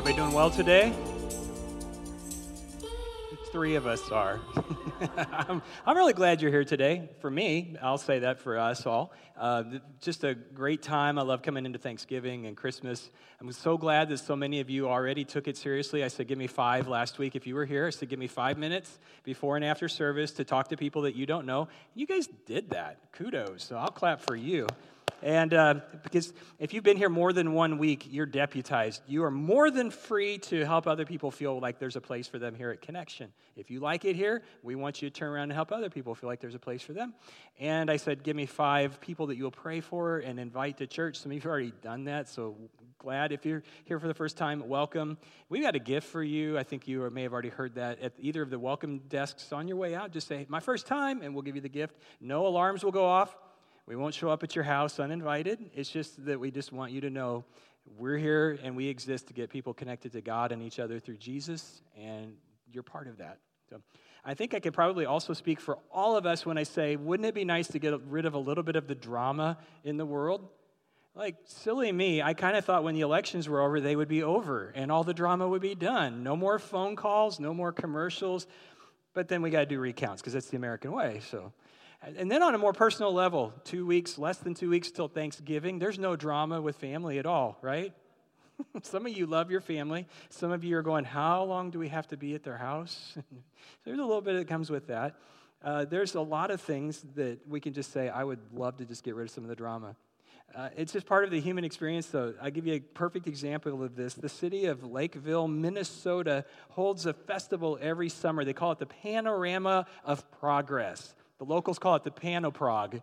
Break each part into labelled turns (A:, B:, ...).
A: Everybody doing well today? Three of us are. I'm, I'm, really glad you're here today. For me, I'll say that for us all. Uh, just a great time. I love coming into Thanksgiving and Christmas. I'm so glad that so many of you already took it seriously. I said, give me five last week if you were here. I said, give me five minutes before and after service to talk to people that you don't know. You guys did that. Kudos. So I'll clap for you. And uh, because if you've been here more than one week, you're deputized. You are more than free to help other people feel like there's a place for them here at Connection. If you like it here, we want you to turn around and help other people feel like there's a place for them. And I said, give me five people that you'll pray for and invite to church. Some of you have already done that, so glad if you're here for the first time, welcome. We've got a gift for you. I think you may have already heard that at either of the welcome desks on your way out. Just say, my first time, and we'll give you the gift. No alarms will go off. We won't show up at your house uninvited. It's just that we just want you to know we're here and we exist to get people connected to God and each other through Jesus, and you're part of that. So I think I could probably also speak for all of us when I say, wouldn't it be nice to get rid of a little bit of the drama in the world? Like, silly me, I kind of thought when the elections were over, they would be over and all the drama would be done. No more phone calls, no more commercials. But then we got to do recounts because that's the American way. So and then on a more personal level, two weeks, less than two weeks till Thanksgiving, there's no drama with family at all, right? Some of you love your family. Some of you are going, How long do we have to be at their house? there's a little bit that comes with that. Uh, there's a lot of things that we can just say, I would love to just get rid of some of the drama. Uh, it's just part of the human experience, though. I'll give you a perfect example of this. The city of Lakeville, Minnesota, holds a festival every summer. They call it the Panorama of Progress. The locals call it the Panoprog.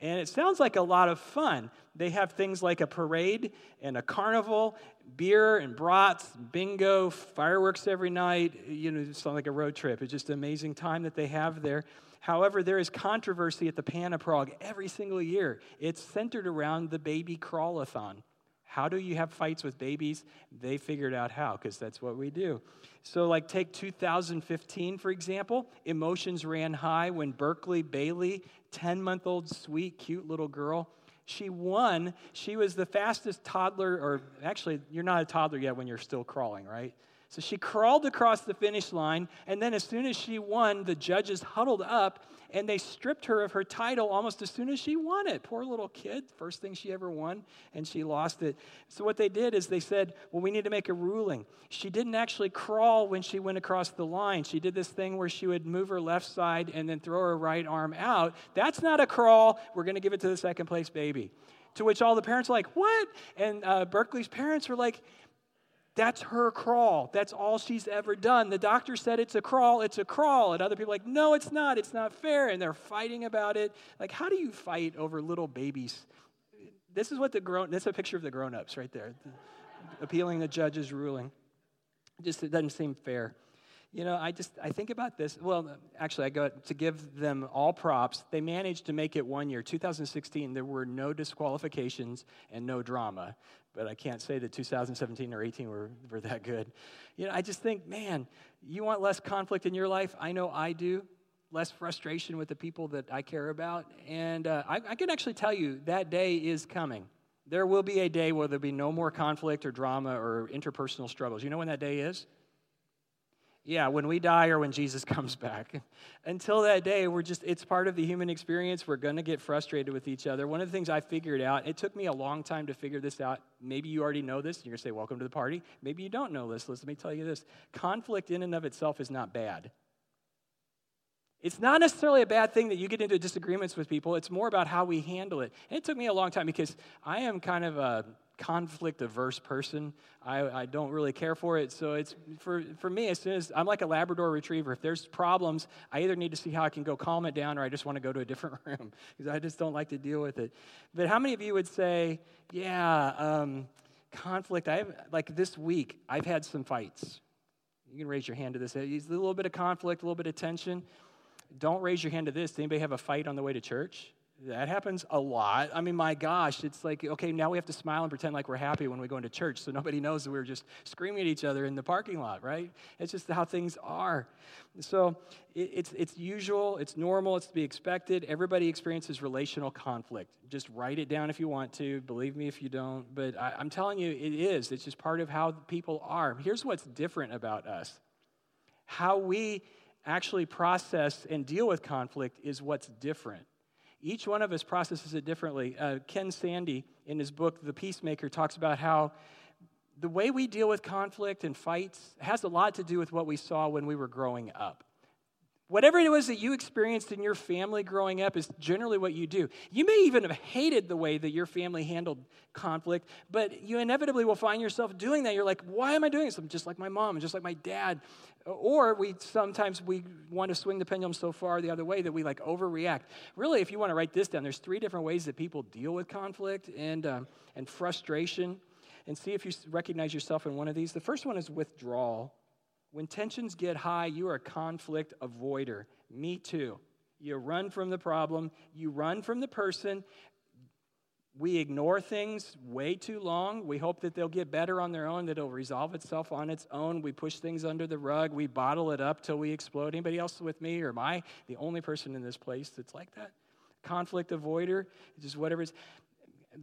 A: And it sounds like a lot of fun. They have things like a parade and a carnival, beer and brats, bingo, fireworks every night. You know, it's like a road trip. It's just an amazing time that they have there. However, there is controversy at the Panoprog every single year. It's centered around the baby crawlathon. How do you have fights with babies? They figured out how, because that's what we do. So, like, take 2015, for example. Emotions ran high when Berkeley Bailey, 10 month old, sweet, cute little girl, she won. She was the fastest toddler, or actually, you're not a toddler yet when you're still crawling, right? So she crawled across the finish line, and then as soon as she won, the judges huddled up and they stripped her of her title almost as soon as she won it. Poor little kid, first thing she ever won, and she lost it. So what they did is they said, Well, we need to make a ruling. She didn't actually crawl when she went across the line. She did this thing where she would move her left side and then throw her right arm out. That's not a crawl. We're going to give it to the second place baby. To which all the parents were like, What? And uh, Berkeley's parents were like, that's her crawl. That's all she's ever done. The doctor said it's a crawl, it's a crawl. And other people like, no, it's not, it's not fair. And they're fighting about it. Like, how do you fight over little babies? This is what the grown, this is a picture of the grown ups right there, appealing the judge's ruling. Just, it doesn't seem fair. You know, I just, I think about this. Well, actually, I go to give them all props. They managed to make it one year. 2016, there were no disqualifications and no drama but I can't say that 2017 or 18 were, were that good. You know, I just think, man, you want less conflict in your life? I know I do. Less frustration with the people that I care about. And uh, I, I can actually tell you that day is coming. There will be a day where there'll be no more conflict or drama or interpersonal struggles. You know when that day is? Yeah, when we die or when Jesus comes back. Until that day, we're just, it's part of the human experience. We're going to get frustrated with each other. One of the things I figured out, it took me a long time to figure this out. Maybe you already know this. You're going to say, Welcome to the party. Maybe you don't know this. Let me tell you this conflict in and of itself is not bad. It's not necessarily a bad thing that you get into disagreements with people. It's more about how we handle it. And it took me a long time because I am kind of a conflict averse person. I, I don't really care for it. So it's for, for me, as soon as I'm like a Labrador retriever, if there's problems, I either need to see how I can go calm it down or I just want to go to a different room because I just don't like to deal with it. But how many of you would say, yeah, um, conflict? I have, like this week, I've had some fights. You can raise your hand to this. It's a little bit of conflict, a little bit of tension. Don't raise your hand to this. Does anybody have a fight on the way to church? That happens a lot. I mean, my gosh, it's like, okay, now we have to smile and pretend like we're happy when we go into church so nobody knows that we are just screaming at each other in the parking lot, right? It's just how things are. So it's, it's usual, it's normal, it's to be expected. Everybody experiences relational conflict. Just write it down if you want to. Believe me if you don't. But I, I'm telling you, it is. It's just part of how people are. Here's what's different about us how we actually process and deal with conflict is what's different. Each one of us processes it differently. Uh, Ken Sande, in his book, The Peacemaker, talks about how the way we deal with conflict and fights has a lot to do with what we saw when we were growing up. Whatever it was that you experienced in your family growing up is generally what you do. You may even have hated the way that your family handled conflict, but you inevitably will find yourself doing that. You're like, why am I doing this? I'm just like my mom, just like my dad. Or we sometimes we want to swing the pendulum so far the other way that we like overreact. Really, if you want to write this down, there's three different ways that people deal with conflict and, um, and frustration. And see if you recognize yourself in one of these. The first one is withdrawal. When tensions get high, you are a conflict avoider. Me too. You run from the problem, you run from the person. We ignore things way too long. We hope that they'll get better on their own, that it'll resolve itself on its own. We push things under the rug. We bottle it up till we explode. Anybody else with me, or am I the only person in this place that's like that? Conflict avoider, just whatever it is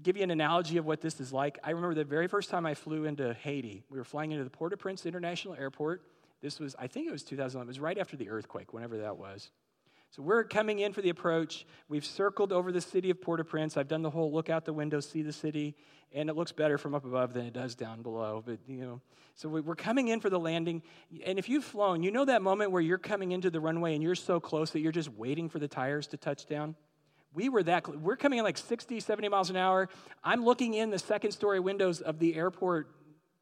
A: give you an analogy of what this is like. I remember the very first time I flew into Haiti. We were flying into the Port au Prince International Airport. This was, I think it was 2011. It was right after the earthquake, whenever that was. So we're coming in for the approach. We've circled over the city of Port-au-Prince. I've done the whole look out the window, see the city, and it looks better from up above than it does down below. But you know, so we're coming in for the landing. And if you've flown, you know that moment where you're coming into the runway and you're so close that you're just waiting for the tires to touch down. We were that. We're coming in like 60, 70 miles an hour. I'm looking in the second story windows of the airport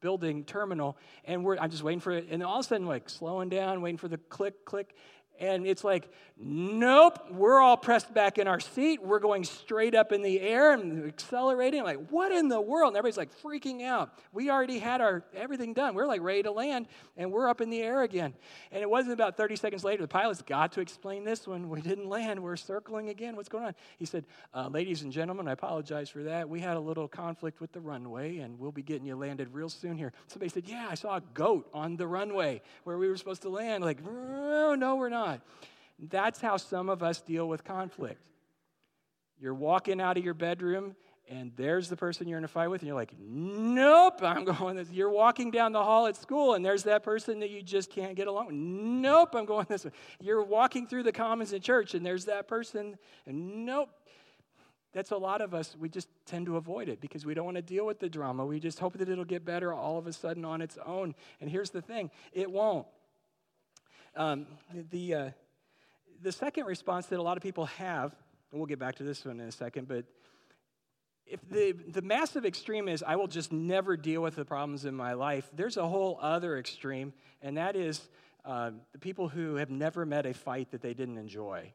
A: building terminal, and we're, I'm just waiting for it. And all of a sudden, like slowing down, waiting for the click, click. And it's like, nope, we're all pressed back in our seat. We're going straight up in the air and accelerating. Like, what in the world? And everybody's like freaking out. We already had our everything done. We're like ready to land, and we're up in the air again. And it wasn't about 30 seconds later, the pilots got to explain this when we didn't land. We're circling again. What's going on? He said, uh, Ladies and gentlemen, I apologize for that. We had a little conflict with the runway, and we'll be getting you landed real soon here. Somebody said, Yeah, I saw a goat on the runway where we were supposed to land. Like, no, no, we're not. That's how some of us deal with conflict. You're walking out of your bedroom and there's the person you're in a fight with, and you're like, nope, I'm going this. You're walking down the hall at school, and there's that person that you just can't get along with. Nope, I'm going this way. You're walking through the commons in church, and there's that person, and nope. That's a lot of us, we just tend to avoid it because we don't want to deal with the drama. We just hope that it'll get better all of a sudden on its own. And here's the thing it won't. Um, the, uh, the second response that a lot of people have, and we'll get back to this one in a second, but if the, the massive extreme is, I will just never deal with the problems in my life, there's a whole other extreme, and that is uh, the people who have never met a fight that they didn't enjoy,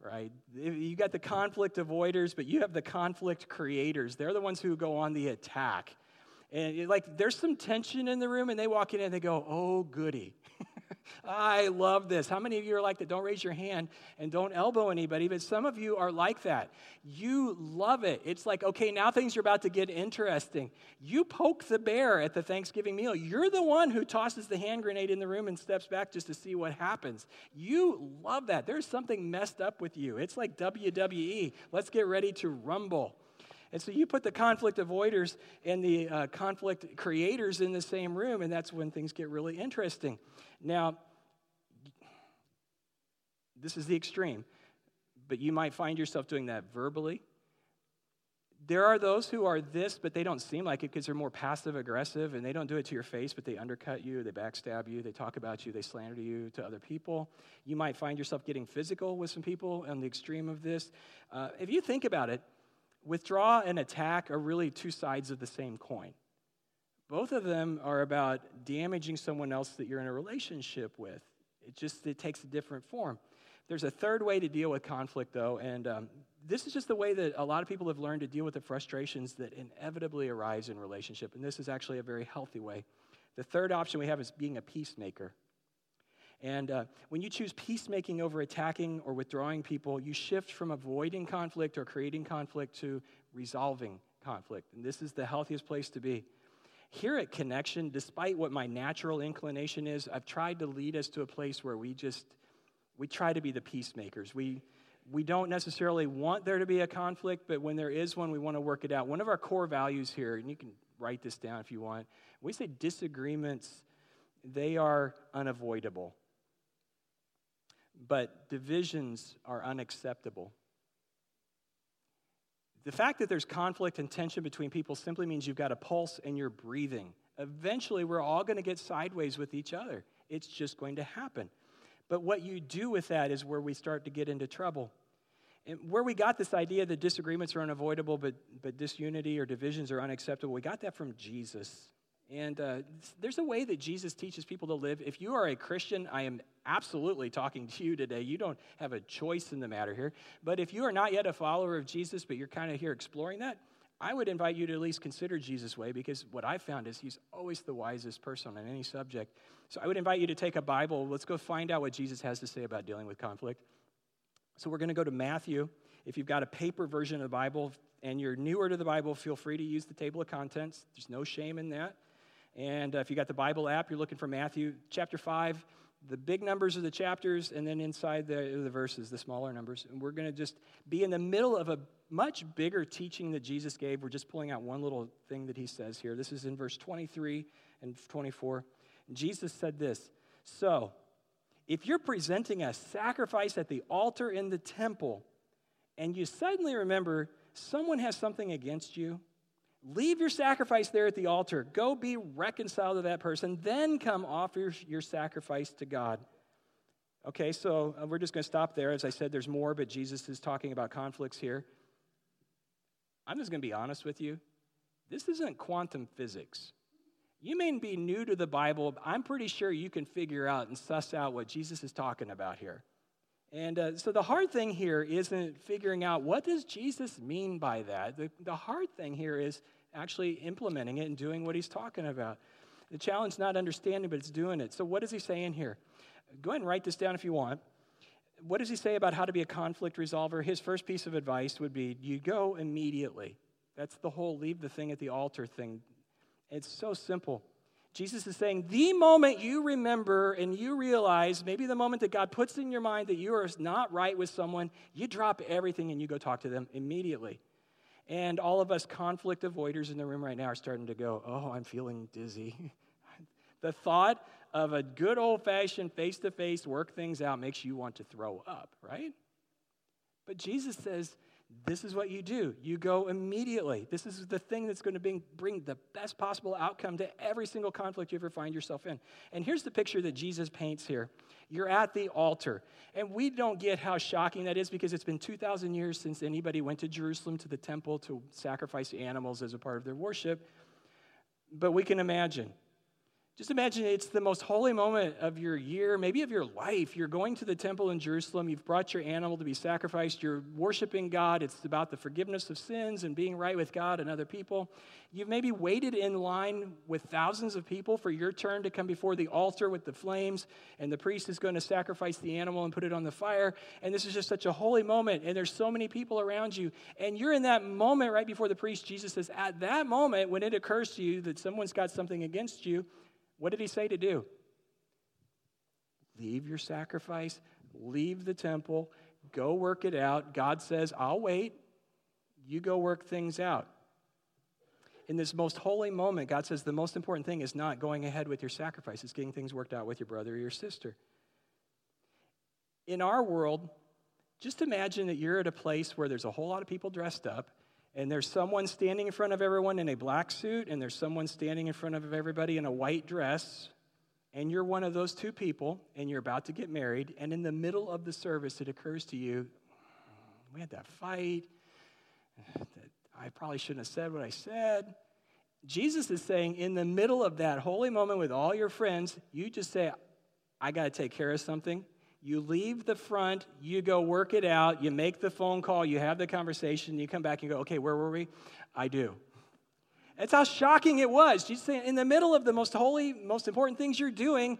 A: right? You got the conflict avoiders, but you have the conflict creators. They're the ones who go on the attack. And like, there's some tension in the room, and they walk in and they go, oh, goody. I love this. How many of you are like that? Don't raise your hand and don't elbow anybody, but some of you are like that. You love it. It's like, okay, now things are about to get interesting. You poke the bear at the Thanksgiving meal. You're the one who tosses the hand grenade in the room and steps back just to see what happens. You love that. There's something messed up with you. It's like WWE. Let's get ready to rumble. And so you put the conflict avoiders and the uh, conflict creators in the same room, and that's when things get really interesting. Now, this is the extreme, but you might find yourself doing that verbally. There are those who are this, but they don't seem like it because they're more passive aggressive and they don't do it to your face, but they undercut you, they backstab you, they talk about you, they slander you to other people. You might find yourself getting physical with some people on the extreme of this. Uh, if you think about it, withdraw and attack are really two sides of the same coin. Both of them are about damaging someone else that you're in a relationship with. It just it takes a different form. There's a third way to deal with conflict, though, and um, this is just the way that a lot of people have learned to deal with the frustrations that inevitably arise in relationship, and this is actually a very healthy way. The third option we have is being a peacemaker. And uh, when you choose peacemaking over attacking or withdrawing people, you shift from avoiding conflict or creating conflict to resolving conflict. And this is the healthiest place to be. Here at Connection, despite what my natural inclination is, I've tried to lead us to a place where we just we try to be the peacemakers. We we don't necessarily want there to be a conflict, but when there is one, we want to work it out. One of our core values here, and you can write this down if you want, we say disagreements, they are unavoidable. But divisions are unacceptable. The fact that there's conflict and tension between people simply means you've got a pulse and you're breathing. Eventually, we're all going to get sideways with each other. It's just going to happen. But what you do with that is where we start to get into trouble. And where we got this idea that disagreements are unavoidable, but, but disunity or divisions are unacceptable, we got that from Jesus. And uh, there's a way that Jesus teaches people to live. If you are a Christian, I am absolutely talking to you today. You don't have a choice in the matter here. But if you are not yet a follower of Jesus, but you're kind of here exploring that, I would invite you to at least consider Jesus' way because what I've found is he's always the wisest person on any subject. So I would invite you to take a Bible. Let's go find out what Jesus has to say about dealing with conflict. So we're going to go to Matthew. If you've got a paper version of the Bible and you're newer to the Bible, feel free to use the table of contents. There's no shame in that. And uh, if you got the Bible app, you're looking for Matthew chapter 5. The big numbers are the chapters, and then inside the, the verses, the smaller numbers. And we're going to just be in the middle of a much bigger teaching that Jesus gave. We're just pulling out one little thing that he says here. This is in verse 23 and 24. Jesus said this So, if you're presenting a sacrifice at the altar in the temple, and you suddenly remember someone has something against you, leave your sacrifice there at the altar. Go be reconciled to that person, then come offer your sacrifice to God. Okay, so uh, we're just going to stop there. As I said, there's more, but Jesus is talking about conflicts here. I'm just going to be honest with you. This isn't quantum physics. You may be new to the Bible, but I'm pretty sure you can figure out and suss out what Jesus is talking about here. And uh, so the hard thing here isn't figuring out what does Jesus mean by that. The, the hard thing here is actually implementing it and doing what he's talking about. The challenge is not understanding, but it's doing it. So what is he saying here? Go ahead and write this down if you want. What does he say about how to be a conflict resolver? His first piece of advice would be you go immediately. That's the whole leave the thing at the altar thing. It's so simple. Jesus is saying the moment you remember and you realize, maybe the moment that God puts in your mind that you are not right with someone, you drop everything and you go talk to them immediately. And all of us conflict avoiders in the room right now are starting to go, Oh, I'm feeling dizzy. the thought of a good old fashioned face to face work things out makes you want to throw up, right? But Jesus says, this is what you do. You go immediately. This is the thing that's going to bring, bring the best possible outcome to every single conflict you ever find yourself in. And here's the picture that Jesus paints here you're at the altar. And we don't get how shocking that is because it's been 2,000 years since anybody went to Jerusalem to the temple to sacrifice animals as a part of their worship. But we can imagine just imagine it's the most holy moment of your year, maybe of your life. You're going to the temple in Jerusalem. You've brought your animal to be sacrificed. You're worshiping God. It's about the forgiveness of sins and being right with God and other people. You've maybe waited in line with thousands of people for your turn to come before the altar with the flames, and the priest is going to sacrifice the animal and put it on the fire. And this is just such a holy moment, and there's so many people around you. And you're in that moment right before the priest. Jesus says, At that moment, when it occurs to you that someone's got something against you, what did he say to do? Leave your sacrifice, leave the temple, go work it out. God says, I'll wait. You go work things out. In this most holy moment, God says the most important thing is not going ahead with your sacrifice, it's getting things worked out with your brother or your sister. In our world, just imagine that you're at a place where there's a whole lot of people dressed up and there's someone standing in front of everyone in a black suit, and there's someone standing in front of everybody in a white dress, and you're one of those two people, and you're about to get married, and in the middle of the service, it occurs to you, we had that fight, I probably shouldn't have said what I said. Jesus is saying, in the middle of that holy moment with all your friends, you just say, I got to take care of something. You leave the front, you go work it out, you make the phone call, you have the conversation, you come back and go, okay, where were we? I do. That's how shocking it was. Jesus saying, in the middle of the most holy, most important things you're doing,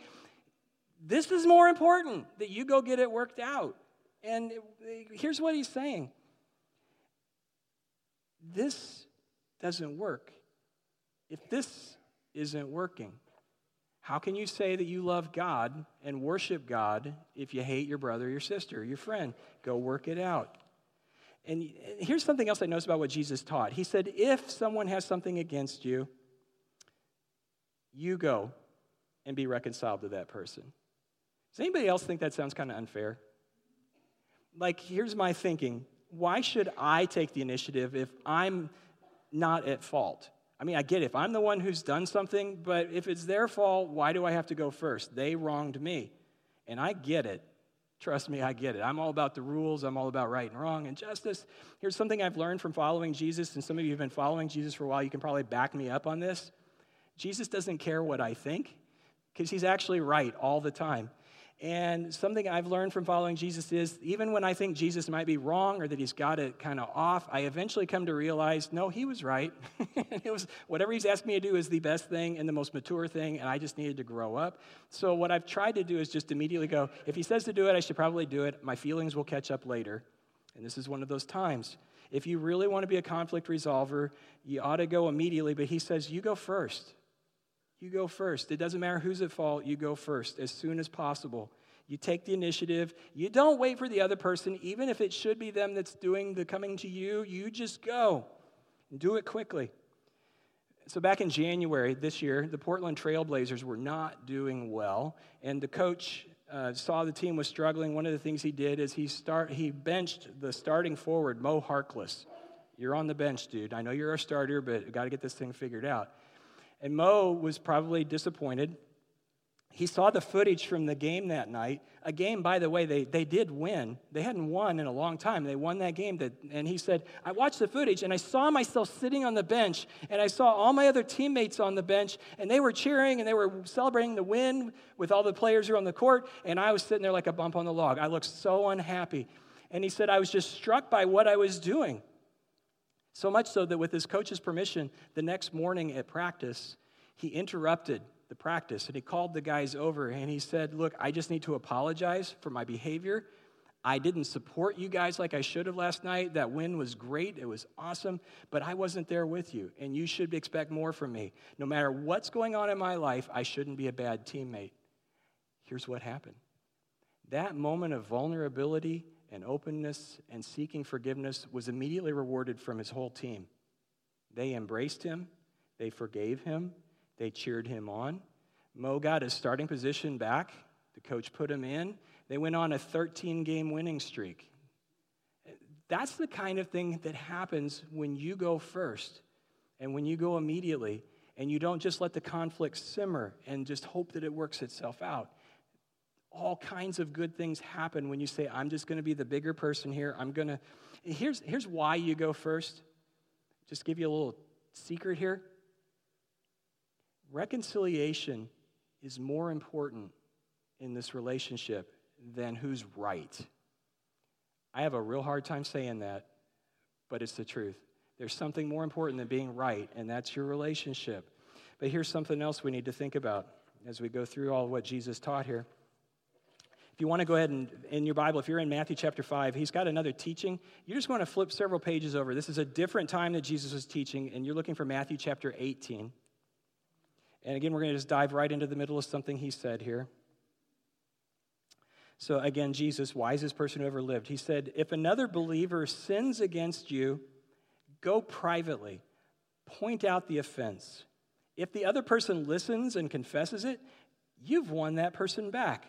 A: This is more important that you go get it worked out. And here's what he's saying this doesn't work. If this isn't working, how can you say that you love God and worship God if you hate your brother, your sister, your friend? Go work it out. And here's something else I noticed about what Jesus taught. He said, if someone has something against you, you go and be reconciled to that person. Does anybody else think that sounds kind of unfair? Like, here's my thinking why should I take the initiative if I'm not at fault? I mean, I get it. If I'm the one who's done something, but if it's their fault, why do I have to go first? They wronged me. And I get it. Trust me, I get it. I'm all about the rules. I'm all about right and wrong and justice. Here's something I've learned from following Jesus, and some of you have been following Jesus for a while. You can probably back me up on this. Jesus doesn't care what I think because he's actually right all the time. And something I've learned from following Jesus is even when I think Jesus might be wrong or that he's got it kind of off, I eventually come to realize, no, he was right. it was whatever he's asked me to do is the best thing and the most mature thing, and I just needed to grow up. So what I've tried to do is just immediately go, if he says to do it, I should probably do it. My feelings will catch up later. And this is one of those times. If you really want to be a conflict resolver, you ought to go immediately, but he says, you go first. You go first. It doesn't matter who's at fault, you go first as soon as possible. You take the initiative. You don't wait for the other person, even if it should be them that's doing the coming to you. You just go and do it quickly. So, back in January this year, the Portland Trailblazers were not doing well, and the coach uh, saw the team was struggling. One of the things he did is he, start, he benched the starting forward, Mo Harkless. You're on the bench, dude. I know you're a starter, but got to get this thing figured out. And Mo was probably disappointed. He saw the footage from the game that night. A game, by the way, they, they did win. They hadn't won in a long time. They won that game. That, and he said, I watched the footage and I saw myself sitting on the bench and I saw all my other teammates on the bench and they were cheering and they were celebrating the win with all the players who were on the court. And I was sitting there like a bump on the log. I looked so unhappy. And he said, I was just struck by what I was doing. So much so that with his coach's permission, the next morning at practice, he interrupted the practice and he called the guys over and he said, Look, I just need to apologize for my behavior. I didn't support you guys like I should have last night. That win was great, it was awesome, but I wasn't there with you, and you should expect more from me. No matter what's going on in my life, I shouldn't be a bad teammate. Here's what happened that moment of vulnerability and openness and seeking forgiveness was immediately rewarded from his whole team. They embraced him, they forgave him, they cheered him on. Mo got his starting position back. The coach put him in. They went on a 13 game winning streak. That's the kind of thing that happens when you go first and when you go immediately and you don't just let the conflict simmer and just hope that it works itself out all kinds of good things happen when you say, I'm just going to be the bigger person here. I'm going to. Here's, here's why you go first. Just give you a little secret here. Reconciliation is more important in this relationship than who's right. I have a real hard time saying that, but it's the truth. There's something more important than being right, and that's your relationship. But here's something else we need to think about as we go through all what Jesus taught here. If you want to go ahead and in your Bible, if you're in Matthew chapter 5, he's got another teaching. You're just going to flip several pages over. This is a different time that Jesus was teaching, and you're looking for Matthew chapter 18. And again, we're going to just dive right into the middle of something he said here. So, again, Jesus, wisest person who ever lived, he said, If another believer sins against you, go privately, point out the offense. If the other person listens and confesses it, you've won that person back.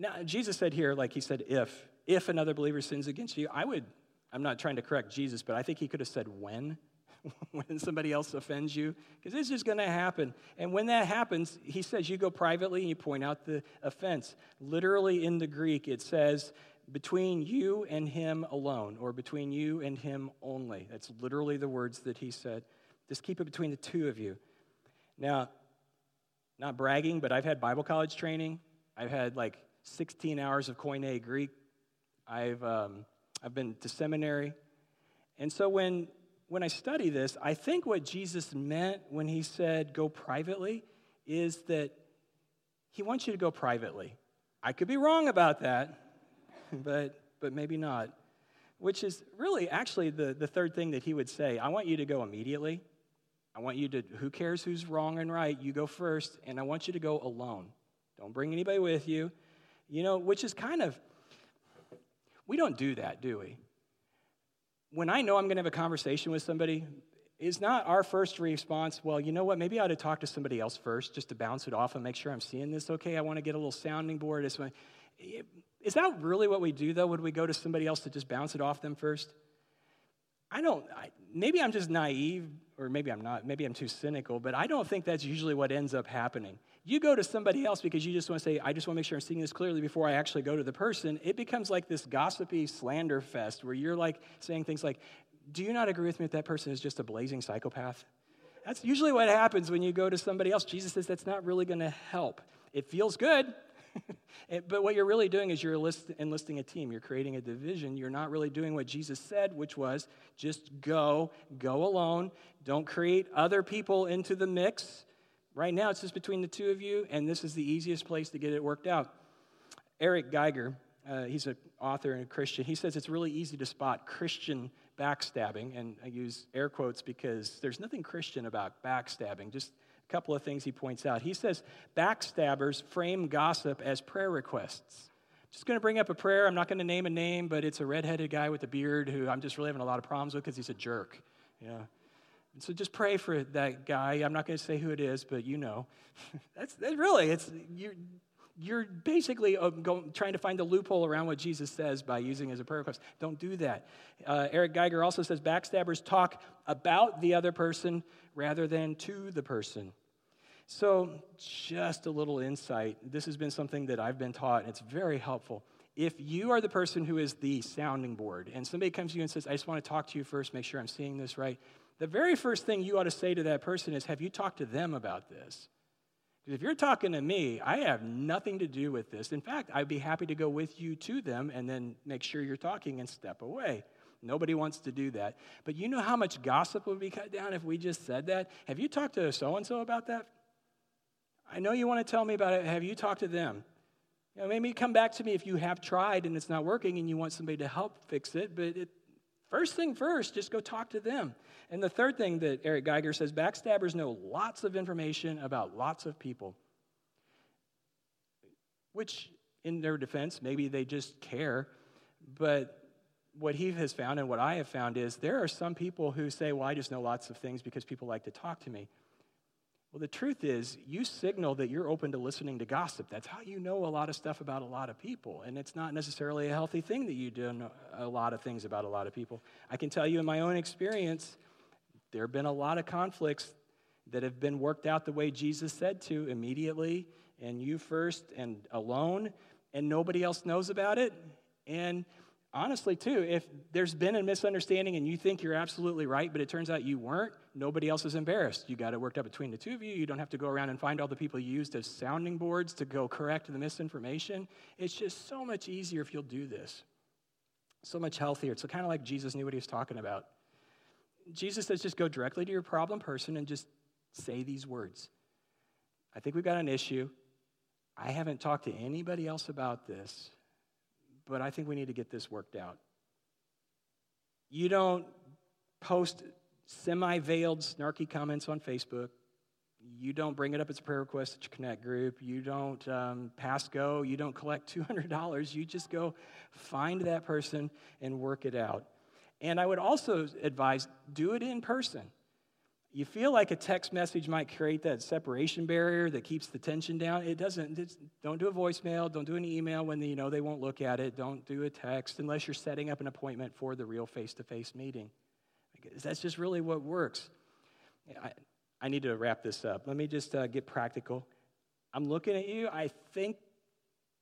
A: Now, Jesus said here, like he said, if, if another believer sins against you, I would, I'm not trying to correct Jesus, but I think he could have said when, when somebody else offends you, because this is going to happen. And when that happens, he says you go privately and you point out the offense. Literally in the Greek, it says, between you and him alone, or between you and him only. That's literally the words that he said. Just keep it between the two of you. Now, not bragging, but I've had Bible college training. I've had like 16 hours of Koine Greek. I've, um, I've been to seminary. And so when, when I study this, I think what Jesus meant when he said go privately is that He wants you to go privately. I could be wrong about that, but, but maybe not. Which is really actually the, the third thing that he would say. I want you to go immediately. I want you to, who cares who's wrong and right? You go first, and I want you to go alone. Don't bring anybody with you. You know, which is kind of, we don't do that, do we? When I know I'm going to have a conversation with somebody, is not our first response, well, you know what, maybe I ought to talk to somebody else first just to bounce it off and make sure I'm seeing this okay. I want to get a little sounding board. Is that really what we do, though? Would we go to somebody else to just bounce it off them first? I don't, I, maybe I'm just naive, or maybe I'm not, maybe I'm too cynical, but I don't think that's usually what ends up happening. You go to somebody else because you just want to say, I just want to make sure I'm seeing this clearly before I actually go to the person. It becomes like this gossipy slander fest where you're like saying things like, Do you not agree with me that that person is just a blazing psychopath? That's usually what happens when you go to somebody else. Jesus says that's not really going to help. It feels good, but what you're really doing is you're enlisting a team. You're creating a division. You're not really doing what Jesus said, which was just go, go alone. Don't create other people into the mix. Right now, it's just between the two of you, and this is the easiest place to get it worked out. Eric Geiger, uh, he's an author and a Christian, he says it's really easy to spot Christian backstabbing, and I use air quotes because there's nothing Christian about backstabbing, just a couple of things he points out. He says backstabbers frame gossip as prayer requests. Just going to bring up a prayer. I'm not going to name a name, but it's a redheaded guy with a beard who I'm just really having a lot of problems with because he's a jerk. Yeah. So just pray for that guy. I'm not going to say who it is, but you know. that's, really, it's, you're, you're basically uh, going, trying to find the loophole around what Jesus says by using as a prayer request. Don't do that. Uh, Eric Geiger also says backstabbers talk about the other person rather than to the person. So, just a little insight. This has been something that I've been taught, and it's very helpful. If you are the person who is the sounding board, and somebody comes to you and says, I just want to talk to you first, make sure I'm seeing this right, the very first thing you ought to say to that person is, Have you talked to them about this? Because if you're talking to me, I have nothing to do with this. In fact, I'd be happy to go with you to them and then make sure you're talking and step away. Nobody wants to do that. But you know how much gossip would be cut down if we just said that? Have you talked to so and so about that? I know you want to tell me about it. Have you talked to them? You know, maybe come back to me if you have tried and it's not working and you want somebody to help fix it. But it, first thing first, just go talk to them. And the third thing that Eric Geiger says backstabbers know lots of information about lots of people, which, in their defense, maybe they just care. But what he has found and what I have found is there are some people who say, Well, I just know lots of things because people like to talk to me. Well, the truth is, you signal that you're open to listening to gossip. That's how you know a lot of stuff about a lot of people. And it's not necessarily a healthy thing that you do a lot of things about a lot of people. I can tell you in my own experience, there have been a lot of conflicts that have been worked out the way Jesus said to immediately, and you first, and alone, and nobody else knows about it. And honestly, too, if there's been a misunderstanding and you think you're absolutely right, but it turns out you weren't, nobody else is embarrassed. You got it worked out between the two of you. You don't have to go around and find all the people you used as sounding boards to go correct the misinformation. It's just so much easier if you'll do this. So much healthier. It's kind of like Jesus knew what he was talking about. Jesus says just go directly to your problem person and just say these words. I think we've got an issue. I haven't talked to anybody else about this but I think we need to get this worked out. You don't post semi veiled, snarky comments on Facebook. You don't bring it up as a prayer request at your Connect group. You don't um, pass go. You don't collect $200. You just go find that person and work it out. And I would also advise do it in person. You feel like a text message might create that separation barrier that keeps the tension down. It doesn't. don't do a voicemail. Don't do an email when you know they won't look at it. Don't do a text unless you're setting up an appointment for the real face-to-face meeting. That's just really what works. I, I need to wrap this up. Let me just uh, get practical. I'm looking at you. I think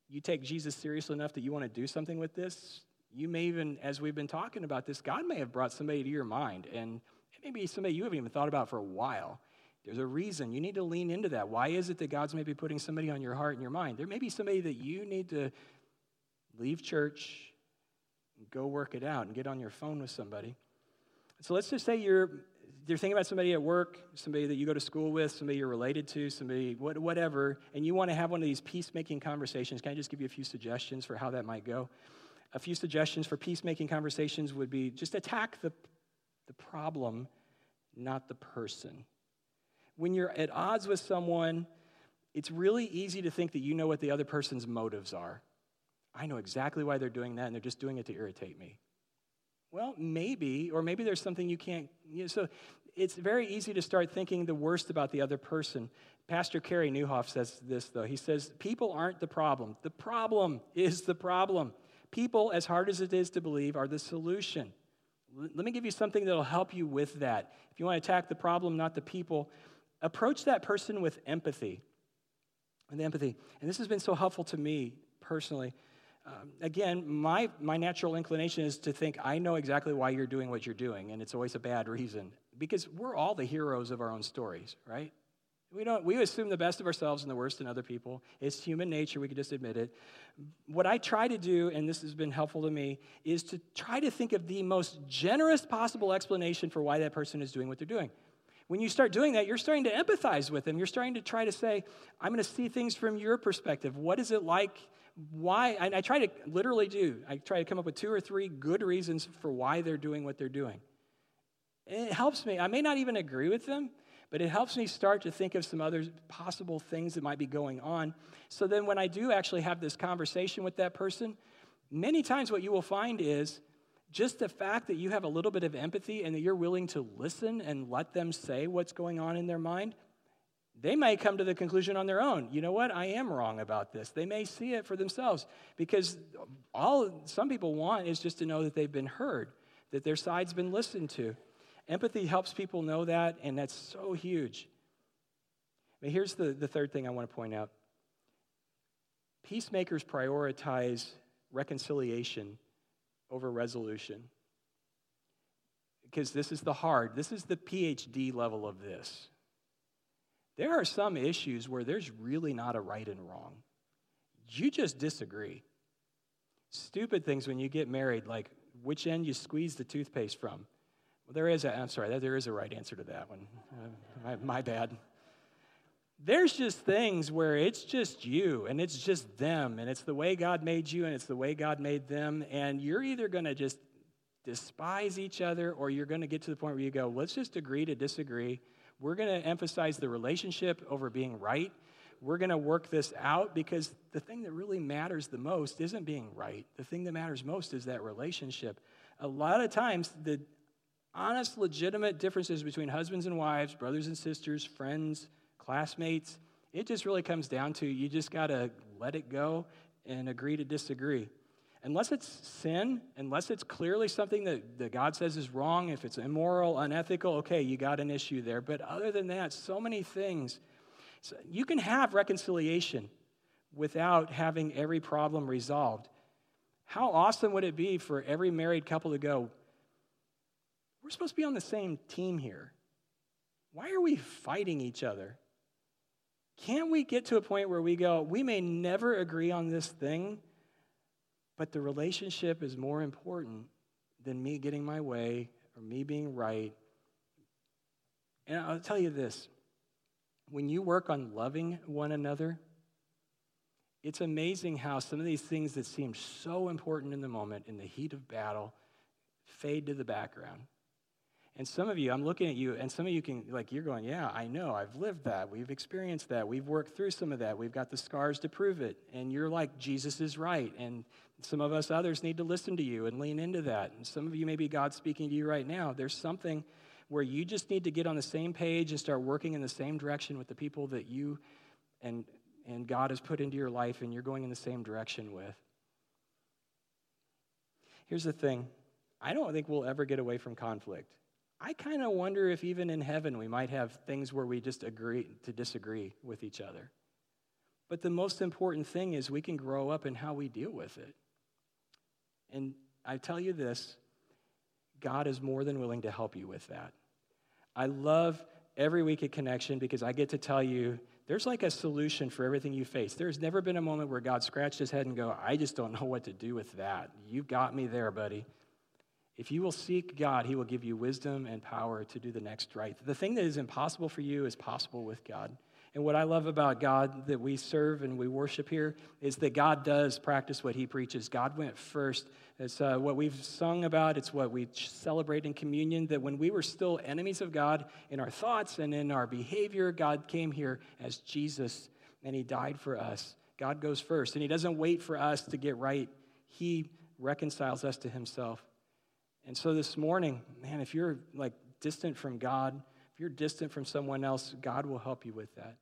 A: you take Jesus seriously enough that you want to do something with this. You may even, as we've been talking about this, God may have brought somebody to your mind and maybe somebody you haven't even thought about for a while. There's a reason. You need to lean into that. Why is it that God's maybe putting somebody on your heart and your mind? There may be somebody that you need to leave church and go work it out and get on your phone with somebody. So let's just say you're you're thinking about somebody at work, somebody that you go to school with, somebody you're related to, somebody, whatever, and you want to have one of these peacemaking conversations, can I just give you a few suggestions for how that might go? A few suggestions for peacemaking conversations would be just attack the, the problem, not the person. When you're at odds with someone, it's really easy to think that you know what the other person's motives are. I know exactly why they're doing that, and they're just doing it to irritate me. Well, maybe, or maybe there's something you can't. You know, so it's very easy to start thinking the worst about the other person. Pastor Carey Nieuwhof says this, though. He says, People aren't the problem. The problem is the problem. People, as hard as it is to believe, are the solution. Let me give you something that'll help you with that. If you want to attack the problem, not the people, approach that person with empathy. With empathy. And this has been so helpful to me personally. Um, again, my, my natural inclination is to think, I know exactly why you're doing what you're doing, and it's always a bad reason. Because we're all the heroes of our own stories, right? We, don't, we assume the best of ourselves and the worst in other people. It's human nature, we can just admit it. What I try to do, and this has been helpful to me, is to try to think of the most generous possible explanation for why that person is doing what they're doing. When you start doing that, you're starting to empathize with them. You're starting to try to say, I'm going to see things from your perspective. What is it like why, I, I try to literally do, I try to come up with two or three good reasons for why they're doing what they're doing. It helps me. I may not even agree with them, but it helps me start to think of some other possible things that might be going on. So then when I do actually have this conversation with that person, many times what you will find is just the fact that you have a little bit of empathy and that you're willing to listen and let them say what's going on in their mind they may come to the conclusion on their own you know what? I am wrong about this. They may see it for themselves because all some people want is just to know that they've been heard that their side's been listened to. Empathy helps people know that and that's so huge. But here's the, the third thing i want to point out. Peacemakers prioritize reconciliation over resolution because this is the hard this is the phd level of this there are some issues where there's really not a right and wrong. You just disagree. Stupid things when you get married, like which end you squeeze the toothpaste from. Well, there is a, I'm sorry, there is a right answer to that one. My, my bad. There's just things where it's just you and it's just them and it's the way God made you and it's the way God made them. And you're either going to just despise each other or you're going to get to the point where you go, let's just agree to disagree we're going to emphasize the relationship over being right. We're going to work this out because the thing that really matters the most isn't being right. The thing that matters most is that relationship. A lot of times, the honest, legitimate differences between husbands and wives, brothers and sisters, friends, classmates, it just really comes down to you just got to let it go and agree to disagree unless it's sin, unless it's clearly something that, that God says is wrong, if it's immoral, unethical, okay, you got an issue there. But other than that, so many things. So you can have reconciliation without having every problem resolved. How awesome would it be for every married couple to go, we're supposed to be on the same team here. Why are we fighting each other? Can't we get to a point where we go, we may never agree on this thing, but the relationship is more important than me getting my way or me being right. And I'll tell you this when you work on loving one another, it's amazing how some of these things that seem so important in the moment, in the heat of battle, fade to the background. And some of you, I'm looking at you, and some of you can, like, you're going, Yeah, I know, I've lived that. We've experienced that. We've worked through some of that. We've got the scars to prove it. And you're like, Jesus is right. And some of us others need to listen to you and lean into that. And some of you, maybe God's speaking to you right now. There's something where you just need to get on the same page and start working in the same direction with the people that you and, and God has put into your life and you're going in the same direction with. Here's the thing I don't think we'll ever get away from conflict. I kind of wonder if even in heaven we might have things where we just agree to disagree with each other. But the most important thing is we can grow up in how we deal with it. And I tell you this God is more than willing to help you with that. I love every week at Connection because I get to tell you there's like a solution for everything you face. There's never been a moment where God scratched his head and go, I just don't know what to do with that. You got me there, buddy. If you will seek God, He will give you wisdom and power to do the next right. The thing that is impossible for you is possible with God. And what I love about God that we serve and we worship here is that God does practice what He preaches. God went first. It's uh, what we've sung about, it's what we celebrate in communion that when we were still enemies of God in our thoughts and in our behavior, God came here as Jesus and He died for us. God goes first, and He doesn't wait for us to get right, He reconciles us to Himself. And so this morning, man, if you're like distant from God, if you're distant from someone else, God will help you with that.